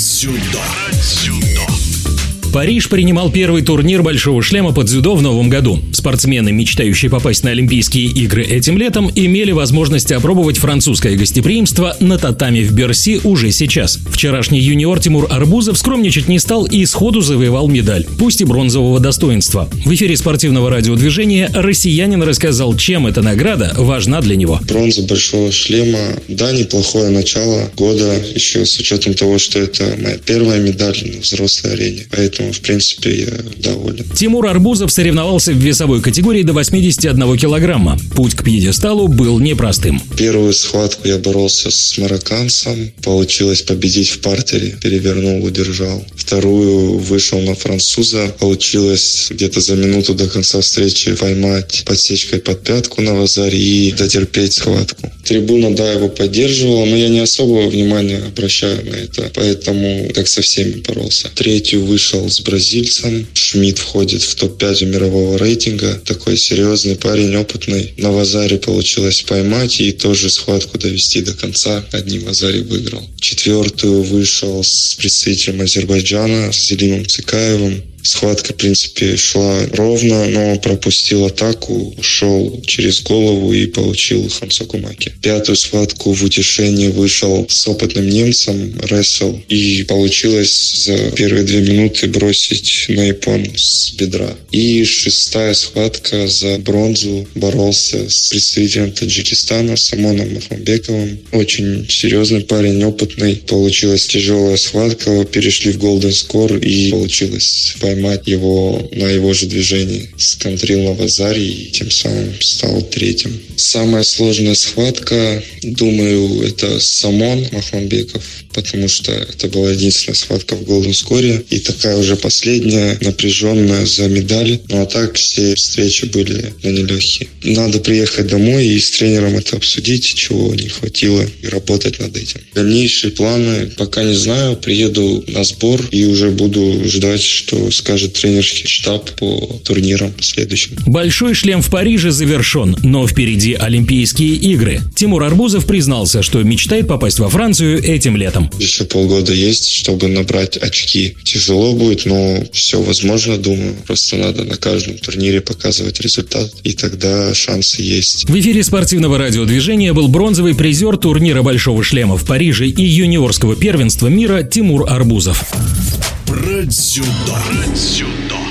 Дзюдо. Дзюдо. Париж принимал первый турнир «Большого шлема» под дзюдо в новом году. Спортсмены, мечтающие попасть на Олимпийские игры этим летом, имели возможность опробовать французское гостеприимство на татами в Берси уже сейчас. Вчерашний юниор Тимур Арбузов скромничать не стал и сходу завоевал медаль, пусть и бронзового достоинства. В эфире спортивного радиодвижения россиянин рассказал, чем эта награда важна для него. Бронза «Большого шлема», да, неплохое начало года, еще с учетом того, что это моя первая медаль на взрослой арене. Поэтому в принципе, я доволен. Тимур Арбузов соревновался в весовой категории до 81 килограмма. Путь к пьедесталу был непростым. Первую схватку я боролся с марокканцем. Получилось победить в партере. Перевернул, удержал. Вторую вышел на француза. Получилось где-то за минуту до конца встречи поймать подсечкой под пятку на вазаре и дотерпеть схватку. Трибуна, да, его поддерживала, но я не особо внимания обращаю на это. Поэтому как со всеми боролся. Третью вышел с бразильцем. Шмидт входит в топ-5 мирового рейтинга. Такой серьезный парень, опытный. На Вазаре получилось поймать и тоже схватку довести до конца. Одним Вазаре выиграл. Четвертую вышел с представителем Азербайджана, с Зелимом Цикаевым. Схватка, в принципе, шла ровно, но пропустил атаку, ушел через голову и получил Хансоку Маки. Пятую схватку в утешении вышел с опытным немцем, ресл, и получилось за первые две минуты бросить на япон с бедра. И шестая схватка за бронзу боролся с представителем Таджикистана Самоном Махмабековым. Очень серьезный парень, опытный. Получилась тяжелая схватка, перешли в Golden Score и получилось поймать его на его же движении. Сконтрил на базаре и тем самым стал третьим. Самая сложная схватка, думаю, это Самон Махманбеков, потому что это была единственная схватка в Golden Score и такая уже последняя, напряженная за медаль. Ну а так все встречи были на нелегкие. Надо приехать домой и с тренером это обсудить, чего не хватило, и работать над этим. Дальнейшие планы пока не знаю. Приеду на сбор и уже буду ждать, что скажет тренерский штаб по турнирам следующим. Большой шлем в Париже завершен, но впереди Олимпийские игры. Тимур Арбузов признался, что мечтает попасть во Францию этим летом. Еще полгода есть, чтобы набрать очки. Тяжело будет, но все возможно, думаю. Просто надо на каждом турнире показывать результат, и тогда шансы есть. В эфире спортивного радиодвижения был бронзовый призер турнира Большого шлема в Париже и юниорского первенства мира Тимур Арбузов. Про дзюдо. Про дзюдо.